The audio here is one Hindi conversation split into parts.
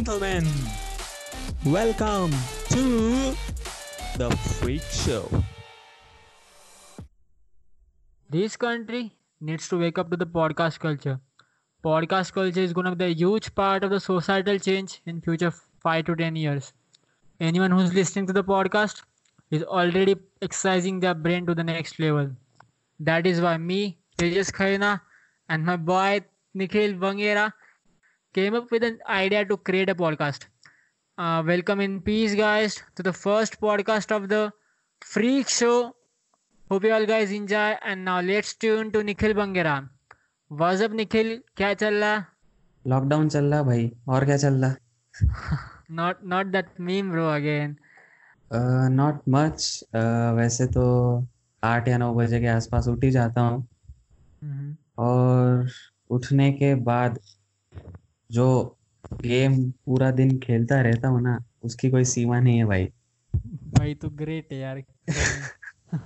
gentlemen, welcome to the Freak Show. This country needs to wake up to the podcast culture. Podcast culture is going to be a huge part of the societal change in future 5 to 10 years. Anyone who's listening to the podcast is already exercising their brain to the next level. That is why me, Tejas Khaina, and my boy Nikhil Bangera came up with an idea to create a podcast. Uh, welcome in peace, guys, to the first podcast of the Freak Show. Hope you all guys enjoy. And now let's tune to Nikhil Bangera. What's up, Nikhil? क्या चल रहा? लॉकडाउन चल रहा भाई और क्या चल रहा Not not that meme, bro. Again. Not much वैसे तो आठ या नौ बजे के आसपास उठ ही जाता हूँ Mhm. और उठने के बाद जो गेम पूरा दिन खेलता रहता हूँ ना उसकी कोई सीमा नहीं है भाई। भाई तो ग्रेट है यार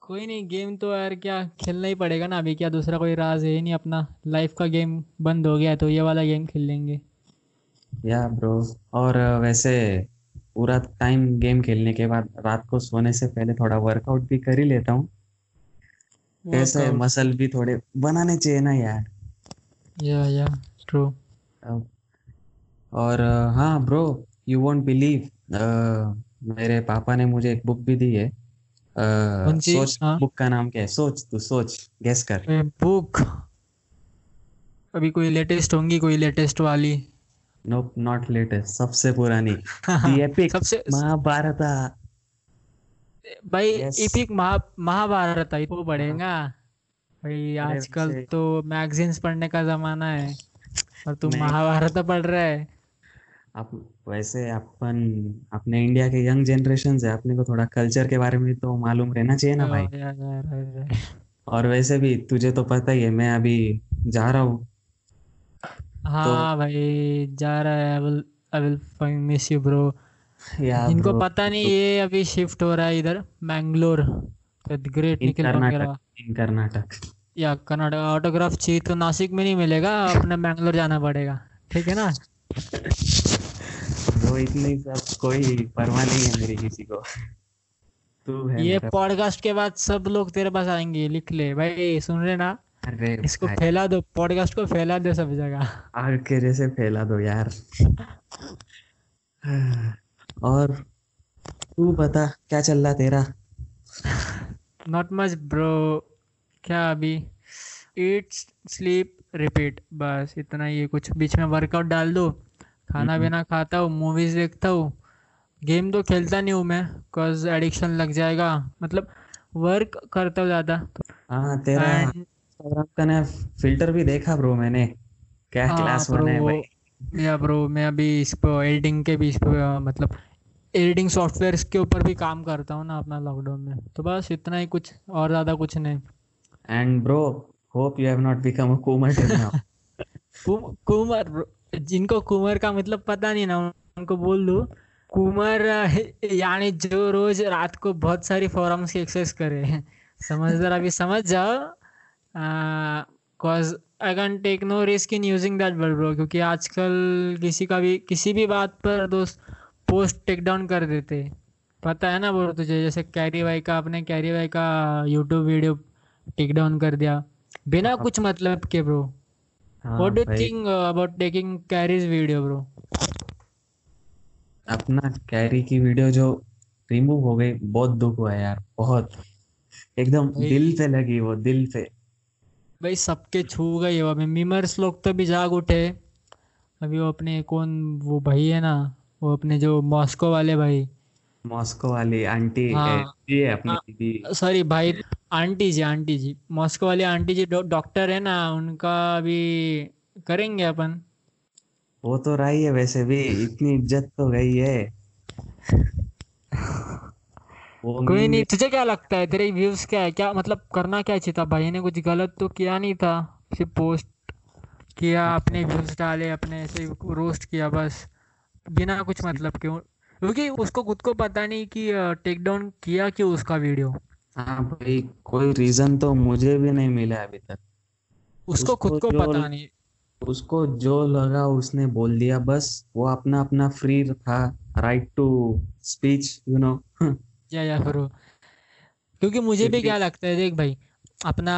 कोई नहीं गेम तो यार क्या खेलना ही पड़ेगा ना अभी क्या दूसरा कोई राज है नहीं अपना। लाइफ का गेम बंद हो गया है, तो ये वाला गेम खेल लेंगे। या ब्रो और वैसे पूरा टाइम गेम खेलने के बाद रात को सोने से पहले थोड़ा वर्कआउट भी कर ही लेता हूँ। कैसे. मसल भी थोड़े बनाने चाहिए ना यार। या या ट्रू और हाँ ब्रो यू वोंट बिलीव मेरे पापा ने मुझे एक बुक भी दी है। सी? सोच हाँ। बुक का नाम क्या है? सोच तू सोच गेस कर। बुक अभी कोई लेटेस्ट होंगी कोई लेटेस्ट वाली? नो नॉट लेटेस्ट सबसे पुरानी। दी एपिक सबसे महाभारत। भाई Yes. एपिक महा महाभारत है वो पढ़ेगा। भाई अरे आजकल तो मैगजीन्स पढ़ने का जमाना है। और तू नहीं। महाभारत पढ़ रहा है। आप वैसे अपन अपने इंडिया के यंग जनरेशन से अपने को थोड़ा कल्चर के बारे में तो मालूम रहना चाहिए ना भाई। यार, यार, यार, यार। और वैसे भी तुझे तो पता ही है मैं अभी जा रहा हूँ। हाँ तो, भाई जा रहा है I will I will miss you bro या जिनको bro, पता नहीं ये अभी शिफ्ट हो रहा है इधर Mangalore great in Nikhil Bangera Karnataka in Karnataka या कर्नाटक ऑटोग्राफ चाहिए तो नासिक में नहीं मिलेगा अपने बैंगलोर जाना पड़ेगा। ठीक है ना? वो इतनी सब कोई परवाह नहीं है मेरी किसी को। तू है ये पॉडकास्ट के बाद सब लोग तेरे पास आएँगे लिख ले भाई सुन रहे ना? अरे इसको फैला दो पॉडकास्ट को फैला दो सब जगह। आग के जैसे फैला दो यार। और तू बता क्या चल रहा तेरा? नॉट मच ब्रो क्या अभी? ईट स्लीप रिपीट बस इतना ही कुछ। बीच में वर्कआउट डाल दो। खाना। पीना खाता हूँ मूवीज़ देखता हूँ। गेम तो खेलता नहीं हूँ मैं बिकॉज़ एडिक्शन लग जाएगा। मतलब वर्क करता हूँ ज़्यादा। हाँ तेरा इंस्टाग्राम का ना फ़िल्टर भी देखा ब्रो मैंने। क्या हाँ क्लास बना है भाई। या ब्रो मैं अभी इस पे एडिटिंग के भी इस पे मतलब एडिटिंग सॉफ्टवेयर के ऊपर भी काम करता हूँ ना अपना लॉकडाउन में। तो बस इतना ही कुछ और ज़्यादा कुछ नहीं। And bro hope you have not become a till now कु- कुमार जिनको कुमार का मतलब पता नहीं ना, उनको बोल दो कुमार यानी जो रोज रात को बहुत सारी फोरम्स की एक्सरसाइज करे समझदार अभी समझ जाओ। Cause I can take no risk in using that word bro क्योंकि आजकल किसी का भी, किसी भी बात पर दोस्त पोस्ट टेक डाउन कर देते। पता है ना बोलो तुझे, जैसे कैरी भाई का, अपने कैरी भाई का यूट्यूब वीडियो टेक डाउन कर दिया। बिना हाँ। कुछ मतलब के ब्रो भाई। think uh, about taking Carrie's video, bro? अपना कैरी की वीडियो जो रिमूव हो गई बहुत दुख हुआ यार बहुत। एकदम दिल पे लगी वो दिल पे भाई सबके छू गई वो। अभी मीमर्स लोग तो भी जाग उठे। अभी वो अपने कौन वो भाई है ना वो अपने जो मॉस्को वाले भाई। मॉस्को वाली आंटी हाँ। ए, ये अपनी हाँ। दीदी। सॉरी भाई aunty ji aunty ji. Moscow वाली आंटी जी डॉक्टर है ना उनका अभी करेंगे अपन? वो तो रही है वैसे भी इतनी इज़्ज़त तो गई है। कोई नहीं तुझे क्या लगता है? तेरे व्यूज़ क्या है? क्या मतलब करना क्या चाहिए था? भाई ने कुछ गलत तो किया नहीं था? सिर्फ़ पोस्ट किया अपने व्यूज़ डाले अपने ऐसे रोस्ट किया बस। बिना कुछ मतलब क्यों क्योंकि उसको खुद को पता नहीं कि टेक डाउन किया क्यों उसका वीडियो हाँ भाई कोई रीजन तो मुझे भी नहीं मिला अभी तक। उसको खुद को जो पता नहीं। उसको जो लगा उसने बोल दिया बस वो अपना अपना फ्री था right to speech you know या या फिर क्योंकि मुझे भी क्या लगता है देख भाई अपना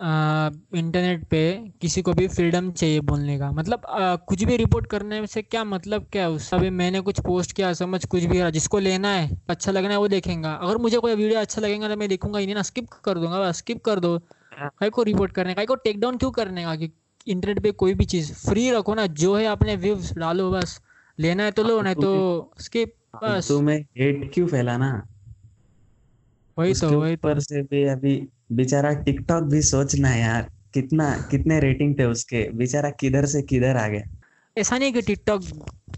इंटरनेट पे किसी को भी फ्रीडम चाहिए बोलने का। मतलब आ, कुछ भी रिपोर्ट करने से क्या मतलब क्या है? उससे अभी मैंने कुछ पोस्ट किया समझ कुछ भी जिसको लेना है अच्छा लगना है वो देखेगा। अगर मुझे कोई वीडियो अच्छा लगेगा तो मैं देखूँगा ही नहीं ना। स्किप कर दूँगा स्किप कर दो। हाँ। कहीं को रिपोर्ट करने का को टेक डाउन क्यों करने का? कि इंटरनेट पे कोई भी चीज़ फ्री रखो ना जो है अपने व्यूज़ डालो बस। लेना है तो लो नहीं तो स्किप बस। तुम्हें हेट क्यों फैलाना? वही तो वही तो। ऊपर से भी अभी बेचारा टिकटॉक भी सोचना यार कितना कितने रेटिंग थे उसके बेचारा किधर से किधर आ गया। ऐसा नहीं कि टिकटॉक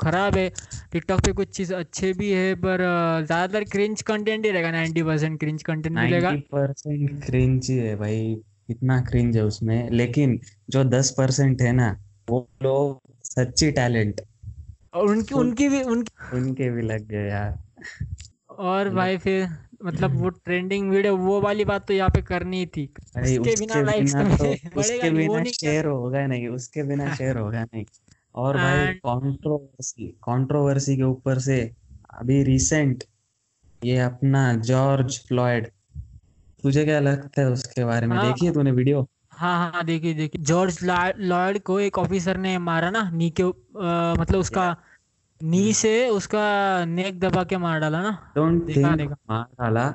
खराब है टिकटॉक पे कुछ चीज़ अच्छे भी है पर ज़्यादातर क्रिंज कंटेंट ही रहेगा नाइन्टी परसेंट क्रिंज कंटेंट मिलेगा। परसेंट क्रिंज ही है भाई कितना क्रिंज है उसमें। लेकिन जो दस परसेंट है ना वो लोग सच्ची टैलेंट और उनकी उनकी भी उनकी उनके भी लग गए यार। और भाई फिर? मतलब वो ट्रेंडिंग वीडियो वो वाली बात तो यहाँ पे करनी ही थी। भाई उसके बिना लाइक्स तो उसके बिना शेयर होगा नहीं उसके बिना शेयर होगा नहीं। और भाई कंट्रोवर्सी कंट्रोवर्सी के ऊपर से अभी रिसेंट ये अपना जॉर्ज फ्लॉयड तुझे क्या लगता है उसके बारे में? हाँ। देखी है तूने वीडियो हाँ हाँ देखिए देखिए जॉर्ज लॉयड को एक ऑफिसर ने मारा ना नी के ऊप- मतलब उसका नी से उसका नेक दबा के मार डाला ना। डोंट थिंक मार डाला।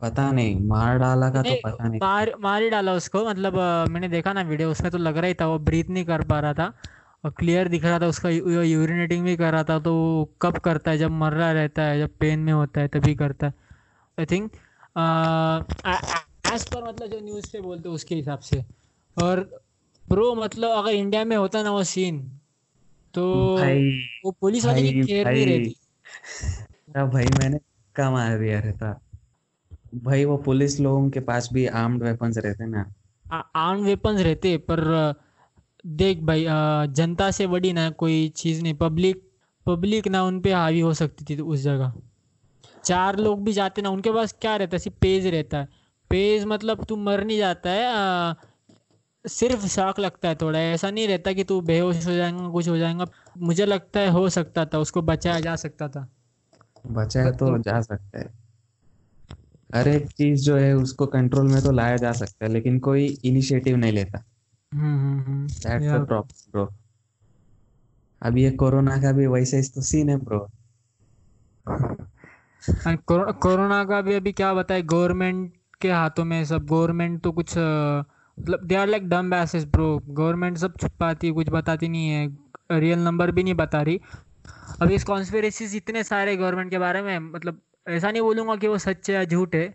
पता नहीं मार डाला का तो पता नहीं। मार मार ही डाला उसको। मतलब मैंने देखा ना वीडियो उसमें तो लग रहा ही था वो ब्रीथ नहीं कर पा रहा था। और क्लियर दिख रहा था उसका यूरिनेटिंग भी कर रहा था तो वो कब करता है? जब मर रहा रहता है जब पेन में होता है तभी करता है। आई थिंक एज पर मतलब जो न्यूज़ पे बोलते हैं उसके हिसाब से। और ब्रो मतलब अगर इंडिया में होता ना वो सीन तो भाई वो पुलिस वाले की केयर नहीं रहती। अरे भाई मैंने का मार दिया रहता। भाई वो पुलिस लोगों के पास भी आर्म्ड वेपन्स रहते ना। आर्म वेपन्स रहते पर देख भाई जनता से बड़ी ना कोई चीज़ नहीं। पब्लिक पब्लिक ना उन पे हावी हो सकती थी उस जगह। चार लोग भी जाते ना उनके पास क्या रहता है? सिर्फ़ पेज रहता है। पेज मतलब तू मर नहीं जाता है सिर्फ़ शॉक लगता है थोड़ा ऐसा नहीं रहता कि तू बेहोश हो जाएगा कुछ हो जाएगा। मुझे लगता है हो सकता था उसको बचाया जा सकता था। बचाया तो जा सकता है। हर एक चीज़ जो है उसको कंट्रोल में तो लाया जा सकता है लेकिन कोई इनिशिएटिव नहीं लेता। हम्म हम्म हम्म। दैट्स ब्रो अब ये कोरोना का भी वैसे ही तो सीन है ब्रो कोरोना का भी अभी क्या बताए गवर्नमेंट के हाथों में सब गवर्नमेंट तो कुछ मतलब दे आर लाइक डम बैसेस ब्रो गवर्नमेंट सब छुपाती कुछ बताती नहीं है. रियल नंबर भी नहीं बता रही. अभी इस कॉन्स्पिरेसीज इतने सारे गवर्नमेंट के बारे में मतलब ऐसा नहीं बोलूँगा कि वो सच है या झूठ है.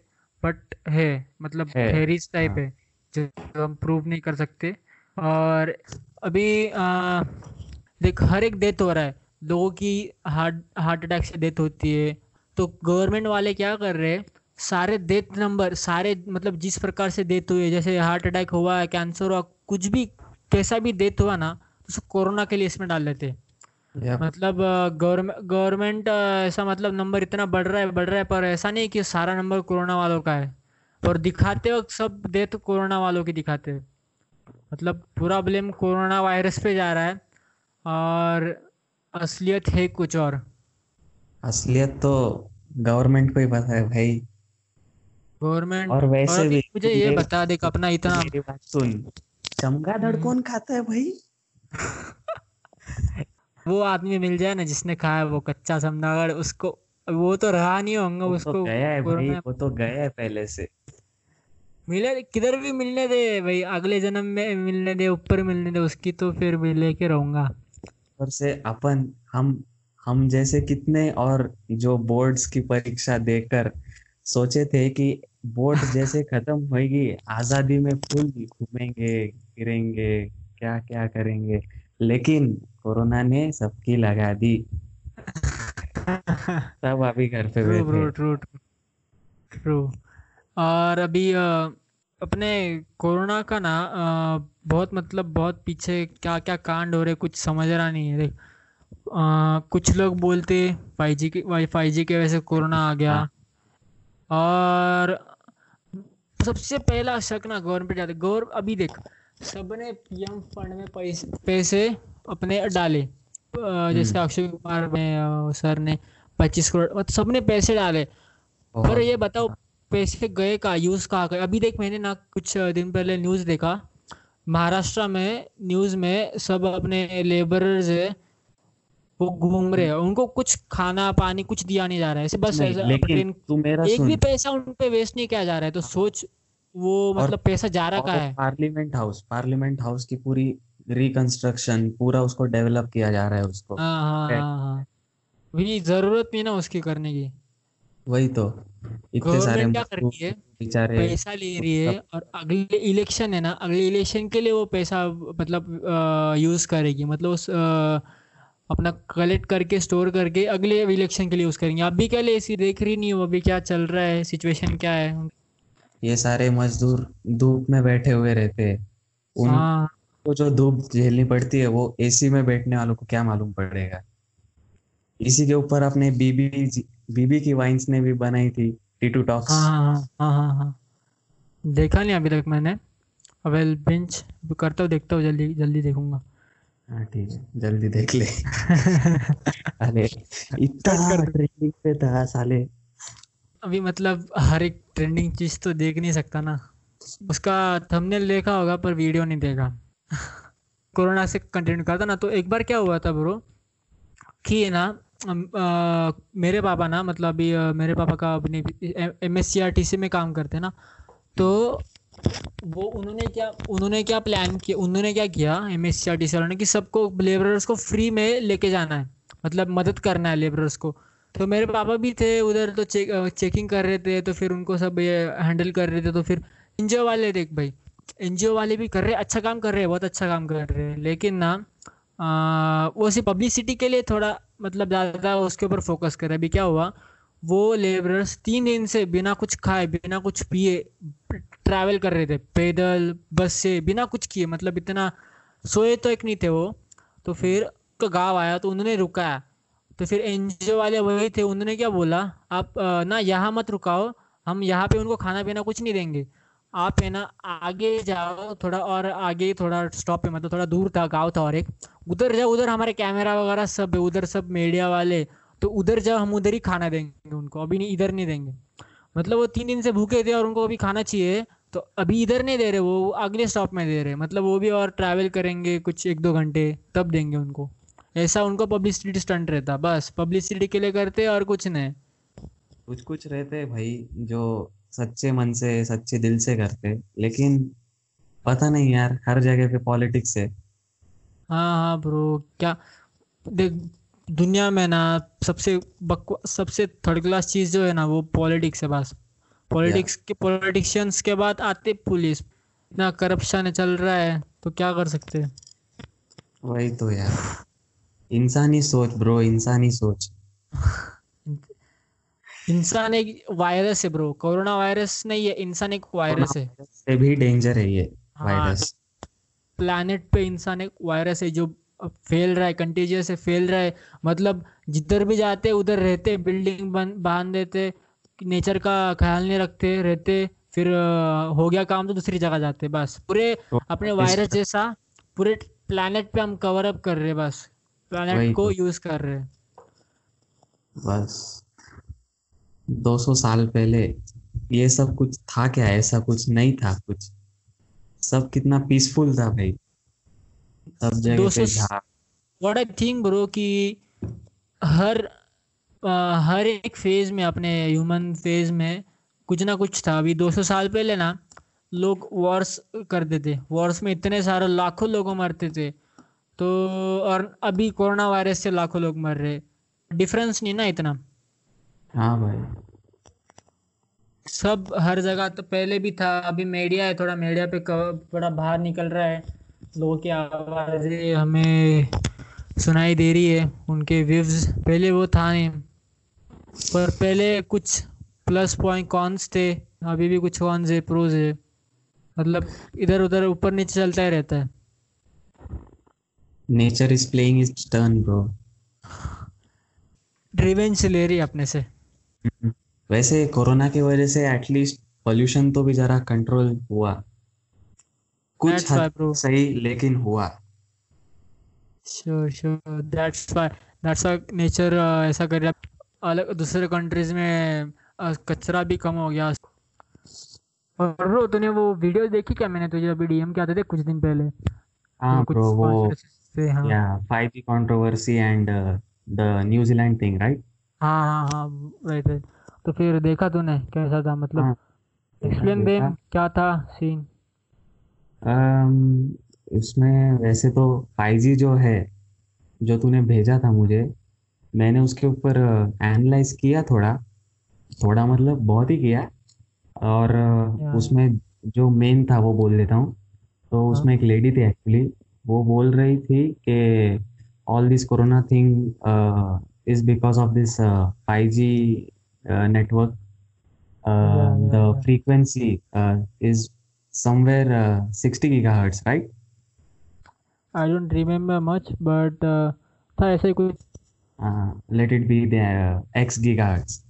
बट है। मतलब थेरीज टाइप हाँ। है जो हम प्रूव नहीं कर सकते. और अभी देख हर एक डेथ हो रहा है. लोगों की हार्ट हार्ट अटैक से डेथ होती है. तो गवर्नमेंट वाले क्या कर रहे हैं? सारे डेथ नंबर सारे मतलब जिस प्रकार से डेथ हुई है जैसे हार्ट अटैक हुआ है कैंसर हुआ कुछ भी कैसा भी डेथ हुआ ना तो उसको कोरोना के लिए इसमें डाल देते हैं। Yep. मतलब गवर्नमेंट गवर्नमेंट ऐसा मतलब नंबर इतना बढ़ रहा है बढ़ रहा है पर ऐसा नहीं कि सारा नंबर कोरोना वालों का है। और दिखाते वक्त सब डेथ कोरोना वालों की दिखाते हैं। मतलब पूरा ब्लेम कोरोना वायरस पे जा रहा है और असलियत है कुछ और। असलियत तो गवर्नमेंट को ही पता है भाई। गवर्नमेंट और वैसे अभी भी मुझे ये बता देख अपना इतना मेरी बात सुन। चमगादड़ हम्म। कौन खाता है भाई? वो आदमी मिल जाए ना जिसने खाया वो कच्चा समनागढ़ उसको वो तो रहा नहीं होगा वो तो उसको गया है भाई वो तो गया है पहले से। मिले किधर भी मिलने दे भाई अगले जन्म में मिलने दे ऊपर मिलने दे उसकी तो फिर भी लेके रहूँगा। ऊपर से अपन हम हम जैसे कितने और जो बोर्ड्स की परीक्षा देकर सोचे थे कि बोर्ड जैसे खत्म होगी आज़ादी में फुल घूमेंगे फिरेंगे क्या क्या करेंगे। लेकिन कोरोना ने सबकी लगा दी। सब अभी घर पे बैठे ट्रू ट्रू ट्रू और अभी अपने कोरोना का ना बहुत मतलब बहुत पीछे क्या क्या कांड हो रहे कुछ समझ रहा नहीं है देख। कुछ लोग बोलते फाइव जी की फाइव जी की वजह से कोरोना आ गया। हाँ। और सबसे पहला शक ना गवर्नमेंट जाते। गौर अभी देख सबने पीएम फंड में पैसे पैसे अपने डाले। जैसे हम्म। अक्षय कुमार ने सर ने पच्चीस करोड़ मतलब सबने पैसे डाले। पर ये बताओ पैसे गए का यूज़ कहाँ गए? अभी देख मैंने ना कुछ दिन पहले न्यूज़ देखा। महाराष्ट्र में न्यूज़ में सब अपने लेबरर्स है वो घूम रहे हैं उनको कुछ खाना पानी कुछ दिया नहीं जा रहा है। ऐसे बस नहीं ऐसा लेकिन तू मेरा एक भी पैसा उन पे वेस्ट नहीं किया जा रहा है तो सोच वो मतलब पैसा जा रहा कहाँ है? पार्लियामेंट हाउस पार्लियामेंट हाउस की पूरी रिकंस्ट्रक्शन पूरा उसको डेवलप किया जा रहा है उसको हाँ हाँ है। हाँ वही ज़रूरत नहीं ना उसकी करने की। वही तो इतने सारे क्या कर रही है बेचारे पैसा ले रही है और अगले इलेक्शन है ना अगले इलेक्शन के लिए वो पैसा मतलब यूज़ करेगी। मतलब उस अ, अपना कलेक्ट करके स्टोर करके अगले इलेक्शन के लिए यूज़ करेंगे। अभी क्या ले इसी देख रही नहीं हो अभी क्या चल रहा है सिचुएशन क्या है? ये सारे मजदूर धूप में बैठे हुए रहते हैं। हाँ। जो धूप झेलनी पड़ती है वो एसी में बैठने वालों को क्या मालूम पड़ेगा? इसी के ऊपर अपने बीबी बीबी की वाइन्स ने भी बनाई थी टीटू टॉक्स हाँ हाँ हाँ हाँ हाँ देखा नहीं अभी तक मैंने। वेल बिंच करता हूँ देखता हूँ जल्दी जल्दी देखूँगा। हाँ ठीक है जल्दी देख ले। अरे इतना ट्रेंडिंग पे था साले। अभी मतलब हर एक ट्रेंडिंग चीज़ तो देख नहीं सकता ना। उसका थंबनेल देखा होगा पर वीडियो नहीं देखा। कोरोना से कंटिन्यू करता ना तो एक बार क्या हुआ था ब्रो कि ना अ, मेरे पापा ना मतलब अभी मेरे पापा का अपने M S C R T C में काम करते हैं ना तो वो उन्होंने क्या उन्होंने क्या प्लान किया उन्होंने क्या किया M S C R T C वालों ने कि सबको लेबरर्स को फ्री में लेके जाना है। मतलब मदद करना है लेबरर्स को। तो मेरे पापा भी थे उधर तो चेक चेकिंग कर रहे थे तो फिर उनको सब ये हैंडल कर रहे थे तो फिर एनजीओ वाले देख भाई एनजीओ वाले भी कर रहे अच्छा काम कर रहे हैं बहुत अच्छा काम कर रहे हैं। लेकिन ना आ, वो सिर्फ़ पब्लिसिटी के लिए थोड़ा मतलब ज़्यादा उसके ऊपर फोकस कर रहे अभी क्या हुआ वो लेबरर्स तीन दिन से बिना कुछ खाए बिना कुछ पिए ट्रैवल कर रहे थे, पैदल, बस से बिना कुछ किए मतलब इतना सोए तो एक नहीं थे वो। तो फिर गाँव आया तो उन्होंने रुकाया तो फिर एनजीओ वाले वही थे, उन्होंने क्या बोला? आप ना यहाँ मत रुकाओ, हम यहाँ पे उनको खाना पीना कुछ नहीं देंगे। आप है ना, आगे जाओ, थोड़ा और आगे थोड़ा स्टॉप पे मतलब थोड़ा दूर था, गाँव था और एक। उधर जाओ, उधर हमारे कैमरा वगैरह सब है, उधर सब मीडिया वाले। तो उधर जाओ, हम उधर ही खाना देंगे उनको, अभी नहीं, इधर नहीं देंगे। मतलब वो तीन दिन से भूखे थे और उनको अभी खाना चाहिए। तो अभी इधर नहीं दे रहे वो अगले स्टॉप में दे रहे। मतलब वो भी और ट्रैवल करेंगे कुछ एक दो घंटे तब देंगे उनको। ऐसा उनको पब्लिसिटी स्टंट रहता बस। पब्लिसिटी के लिए करते और कुछ नहीं। कुछ कुछ रहते हैं भाई जो सच्चे मन से सच्चे दिल से करते। लेकिन पता नहीं यार हर जगह पे पॉलिटिक्स है। हाँ हाँ ब्रो क्या? देख दुनिया में ना सबसे बकवा सबसे थर्ड क्लास चीज़ जो है ना वो पॉलिटिक्स है बस। पॉलिटिक्स के पॉलिटिशियंस के बाद आते पुलिस ना करप्शन चल रहा है तो क्या कर सकते वही तो यार। इंसानी सोच ब्रो इंसानी सोच। इंसान एक वायरस है ब्रो। कोरोना वायरस नहीं है इंसान एक वायरस है। से भी डेंजर है ये हाँ, वायरस प्लैनेट पे इंसान एक वायरस है जो फैल रहा है कंटेजियस है फैल रहा है। मतलब जिधर भी जाते उधर रहते बिल्डिंग बाँध देते नेचर का ख्याल नहीं रखते रहते फिर हो गया काम तो दूसरी जगह जाते बस। पूरे तो अपने वायरस जैसा पूरे प्लैनेट पे हम कवर अप कर रहे बस। प्लैनेट को तो। यूज़ कर रहे हैं। बस। 200 साल पहले ये सब कुछ था क्या? ऐसा कुछ नहीं था कुछ। सब कितना पीसफुल था भाई। सब जगह पे झाड़ व्हाट आई थिंक ब्रो कि हर हर एक फ़ेज़ में अपने ह्यूमन फ़ेज़ में कुछ ना कुछ था। अभी 200 साल पहले ना लोग वॉर्स करते थे। वॉर्स में इतने सारे लाखों लोग मरते थे। तो और अभी कोरोना वायरस से लाखों लोग मर रहे। डिफरेंस नहीं ना इतना। हाँ भाई। सब हर जगह तो पहले भी था। अभी मीडिया है थोड़ा मीडिया पे थोड़ा बाहर निकल रहा है। लोगों की आवाज़ें हमें सुनाई दे रही है। उनके व्यूज़ पहले वो था नहीं। पर पहले कुछ प्लस पॉइंट कॉन्स थे अभी भी कुछ कॉन्स है प्रोज है। मतलब इधर उधर ऊपर नीचे चलता ही रहता है। Nature is playing its turn bro revenge ले रही अपने से। वैसे कोरोना की वजह से एटलीस्ट पोल्यूशन तो भी जरा कंट्रोल हुआ। कुछ हद. सही लेकिन हुआ। Sure sure that's why that's why nature ऐसा कर रहा। अलग दूसरे कंट्रीज़ में कचरा भी कम हो गया। और ब्रो तूने वो वीडियो देखी क्या? मैंने तुझे अभी डीएम के आते थे कुछ दिन पहले। हाँ कुछ ब्रो वो थे हाँ। या 5G controversy and uh, the New Zealand thing right? हाँ हाँ हाँ राइट राइट तो फिर देखा तूने कैसा था मतलब हाँ एक्सप्लेन देम देखा। क्या था सीन अम्म, इसमें वैसे तो 5G जो है जो तूने भेजा था मुझे मैंने उसके ऊपर एनालाइज किया थोड़ा थोड़ा मतलब बहुत ही किया और उसमें जो मेन था वो बोल देता हूँ। तो हाँ। उसमें एक लेडी थी एक्चुअली वो बोल रही थी कि all this corona thing is because of this 5G network या uh, या the या frequency uh, is somewhere uh, 60 gigahertz right? I don't remember much but था ऐसा ही कुछ uh, let it be the uh, x gigahertz.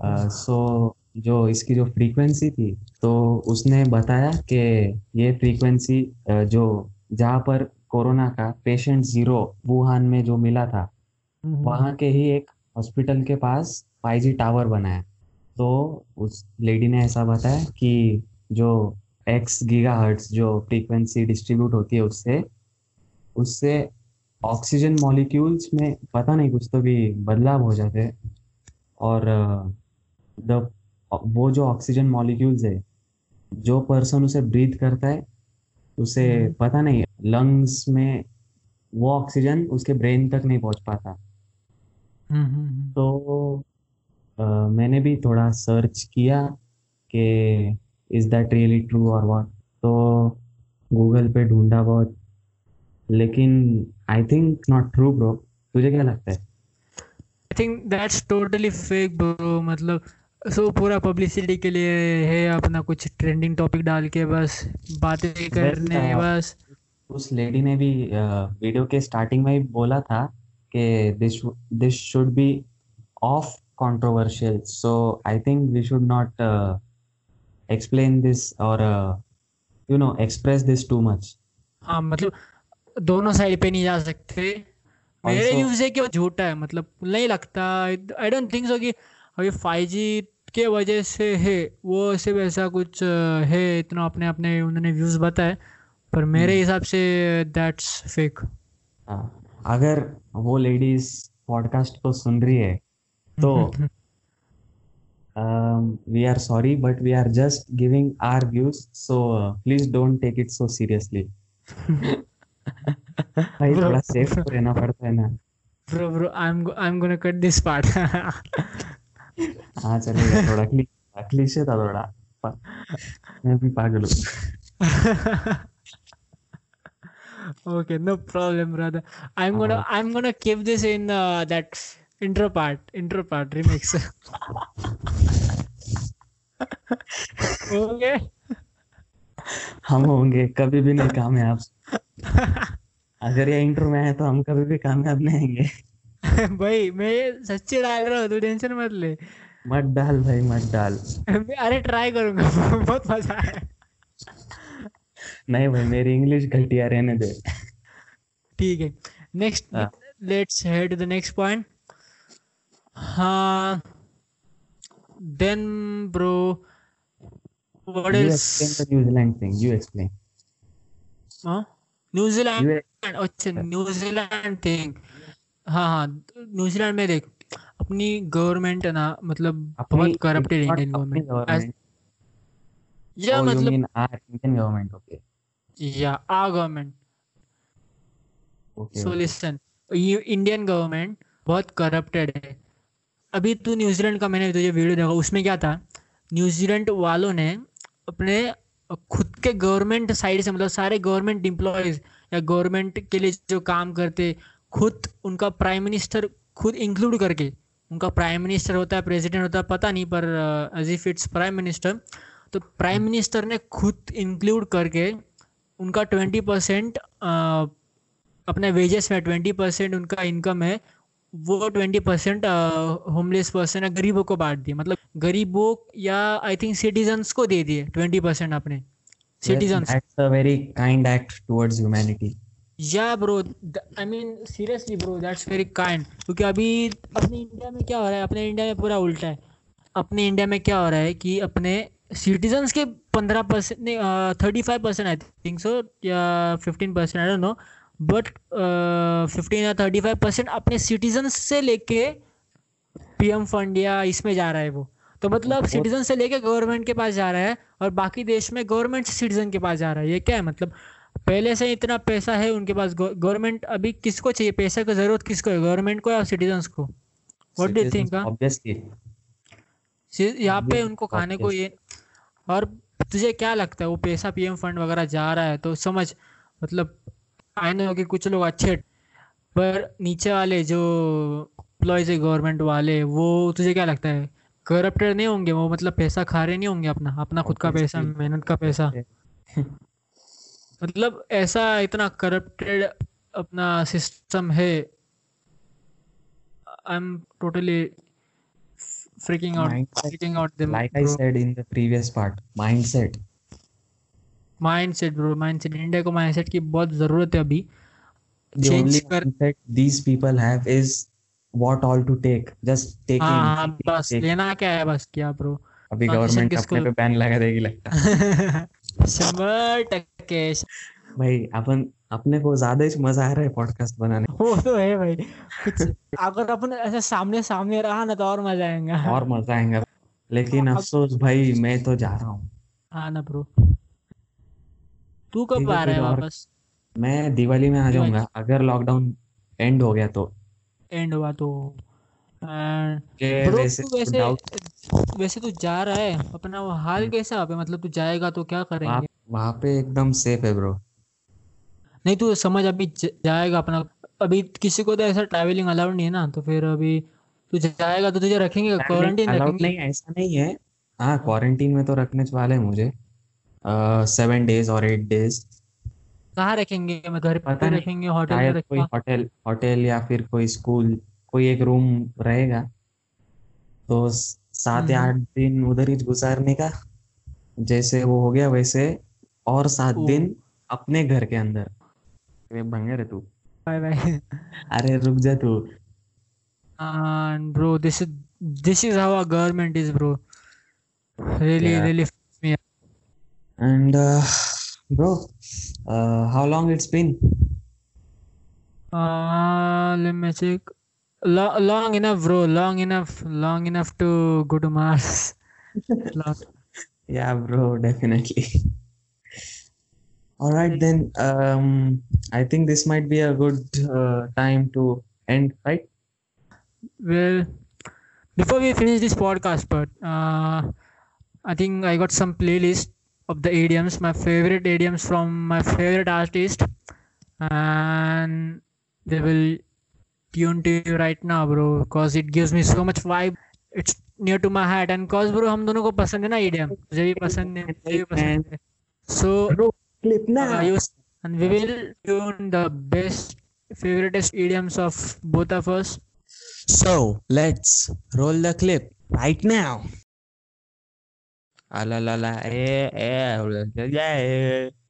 Uh, so जो इसकी जो फ्रीक्वेंसी थी तो उसने बताया कि ये फ्रीक्वेंसी जो जहाँ पर कोरोना का पेशेंट ज़ीरो वुहान में जो मिला था वहाँ के ही एक हॉस्पिटल के पास 5G टावर बनाया। तो उस लेडी ने ऐसा बताया कि जो एक्स गीगाहर्ट्ज जो फ्रीक्वेंसी डिस्ट्रीब्यूट होती है उससे उससे ऑक्सीजन मॉलिक्यूल्स में पता नहीं कुछ तो भी बदलाव हो जाते हैं। और द वो जो ऑक्सीजन मॉलिक्यूल्स है जो पर्सन उसे ब्रीथ करता है उसे हम्म, पता नहीं लंग्स में वो ऑक्सीजन उसके ब्रेन तक नहीं पहुँच पाता। हम्म, हम्म। तो अ, मैंने भी थोड़ा सर्च किया कि इज़ दैट रियली ट्रू और वॉट तो गूगल पे ढूंढा बहुत। लेकिन I think not true bro तुझे क्या लगता है? I think that's totally fake bro मतलब सो पूरा पब्लिसिटी के लिए है अपना कुछ ट्रेंडिंग टॉपिक डाल के बस बातें करने बस। उस लेडी ने भी वीडियो के स्टार्टिंग में ही बोला था कि this this should be of controversial. So i think we should not uh, explain this or uh, you know express this too much. हाँ मतलब दोनों साइड पे नहीं जा सकते। मेरे व्यूज़ है कि वो झूठा है मतलब नहीं लगता। आई डोंट थिंक सो कि अभी 5G के वजह से है वो सिर्फ़ ऐसा कुछ है इतना अपने अपने उन्होंने व्यूज़ बताए पर मेरे हम्म, हिसाब से दैट्स फेक हाँ, अगर वो लेडी इस पॉडकास्ट को सुन रही है तो we are sorry but we are giving our views so uh, please don't take it so seriously भाई थोड़ा सेफ़ रहना पड़ता है ना bro bro I am I am gonna cut this part हाँ चलो थोड़ा क्लिक अकली से थोड़ा मैं भी पागल हूँ okay no problem brother I am gonna I am gonna keep this in that intro part intro part remix okay हम होंगे कभी भी नहीं काम है अगर ये इंट्रो में है तो हम कभी भी कामयाब नहीं होंगे। भाई मैं सच्ची डाल रहा हूँ तू टेंशन मत ले। मत डाल भाई मत डाल। अरे ट्राई करूँगा बहुत मज़ा है नहीं भाई मेरी इंग्लिश घटिया रहने दे। ठीक है next let's head to the next point हाँ then bro explain the New Zealand thing you हाँ? न्यूजीलैंड अच्छा न्यूजीलैंड थिंग हाँ हाँ न्यूजीलैंड में देख अपनी गवर्नमेंट है ना मतलब बहुत करप्टेड इंडियन गवर्नमेंट या oh मतलब Indian government okay या आ government so listen Indian government बहुत करप्टेड है। अभी तू न्यूजीलैंड का मैंने तुझे वीडियो देखा उसमें क्या था? न्यूजीलैंड वालों ने अपने खुद के गवर्नमेंट साइड से मतलब सारे गवर्नमेंट एम्प्लॉयज़ या गवर्नमेंट के लिए जो काम करते, खुद उनका प्राइम मिनिस्टर खुद इंक्लूड करके, उनका प्राइम मिनिस्टर होता है प्रेसिडेंट होता है, पता नहीं, पर as if it's prime minister तो प्राइम मिनिस्टर ने खुद इंक्लूड करके उनका ट्वेंटी परसेंट अपने वेजेस में ट्वेंटी परसेंट उनका इनकम है वो ट्वेंटी परसेंट होमलेस पर्सन गरीबों को बांट दिए। मतलब गरीबों या आई थिंक सिटीजन्स को दे दिए ट्वेंटी परसेंट अपने। Very kind act towards humanity. या bro I mean seriously bro that's very kind क्योंकि अभी अपने इंडिया में क्या हो रहा है? अपने इंडिया में पूरा उल्टा है। अपने इंडिया में क्या हो रहा है कि अपने सिटीजन्स के पंद्रह परसेंट नहीं thirty five percent I think so या fifteen percent I don't know but fifteen या थर्टी फाइव परसेंट अपने सिटीजन्स से लेके पीएम फंड या इसमें जा रहा है वो। तो मतलब सिटीजन से लेके गवर्नमेंट के पास जा रहा है और बाकी देश में गवर्नमेंट सिटीजन के पास जा रहा है। ये क्या है मतलब? पहले से इतना पैसा है उनके पास गवर्नमेंट अभी किसको चाहिए? पैसे की ज़रूरत किसको है? गवर्नमेंट को या सिटीजन को? व्हाट डू थिंक यहाँ पे उनको खाने को ये और तुझे क्या लगता है? वो पैसा पीएम फंड वगैरह जा रहा है तो समझ मतलब आई नो कि कुछ लोग अच्छे पर नीचे वाले जो एम्प्लॉयज़ है गवर्नमेंट वाले वो तुझे क्या लगता है करप्टेड नहीं होंगे वो मतलब पैसा खा रहे नहीं होंगे अपना अपना खुद का पैसा मेहनत का पैसा मतलब ऐसा इतना करप्टेड अपना सिस्टम है I am totally freaking out Mindset. freaking out them Like I bro. said in the previous part, mindset. Mindset mindset India को माइंड सेट की बहुत ज़रूरत है अभी only कर- these people have is what all to take. Just taking. हाँ बस taking. लेना क्या है बस क्या ब्रो अभी गवर्नमेंट अपने पे बैन लगा देगी लगता है शंभर टक्के भाई अपन अपने को ज़्यादा ही मज़ा आ रहा है पॉडकास्ट बनाने। वो तो है भाई अगर अपन ऐसे सामने सामने रहा ना तो और मज़ा आएगा और मज़ा आएगा लेकिन अफसोस भाई मैं तो जा रहा हूँ हाँ ना ब्रो तू कब आ रहा है वापस? मैं दिवाली में आ जाऊँगा। अगर लॉकडाउन एंड हो गया तो। एंड हुआ तो। ब्रो वैसे तू वैसे वैसे तू जा रहा है? अपना वो हाल कैसा वहाँ पे मतलब तू जाएगा तो क्या करेंगे? वहाँ पे एकदम सेफ़ है ब्रो नहीं तू समझ अभी जाएगा अपना। अभी किसी को तो ऐसा ट्रैवलिंग अलाउड नहीं है ना तो फिर अभी तू जाएगा तो तुझे रखेंगे? क्वारंटीन अलाउड रखेंगे? नहीं ऐसा नहीं है। हाँ क्वारंटीन में तो रखने वाले हैं मुझे। सेवन डेज़ और एट डेज़ कहाँ रखेंगे? मैं घर पता पे रखेंगे होटल में कोई रखेगा होटल होटल या फिर कोई स्कूल कोई एक रूम रहेगा। तो सात या आठ दिन उधर ही गुजारने का जैसे वो हो गया वैसे और सात दिन अपने घर के अंदर। अरे भंगे रे तू। Bye bye. अरे रुक जा तू। Bro this is this is how our government is bro and uh, bro uh, how long it's been? Uh let me check. Lo- long enough bro. Long enough long enough to go to mars. Yeah bro definitely. All right then um i think this might be a good uh, time to end right? Well, before we finish this podcast, but uh, I think I got some playlist of the idioms, my favorite idioms from my favorite artist, and they will tune to you right now, bro, because it gives me so much vibe. It's near to my heart, and cause bro हम दोनों को पसंद है ना idiom, मुझे भी पसंद है, मुझे भी पसंद है. So clip uh, you, and we will tune the best favoriteest idioms of both of us. So let's roll the clip right now. Alalala eh eh ya eh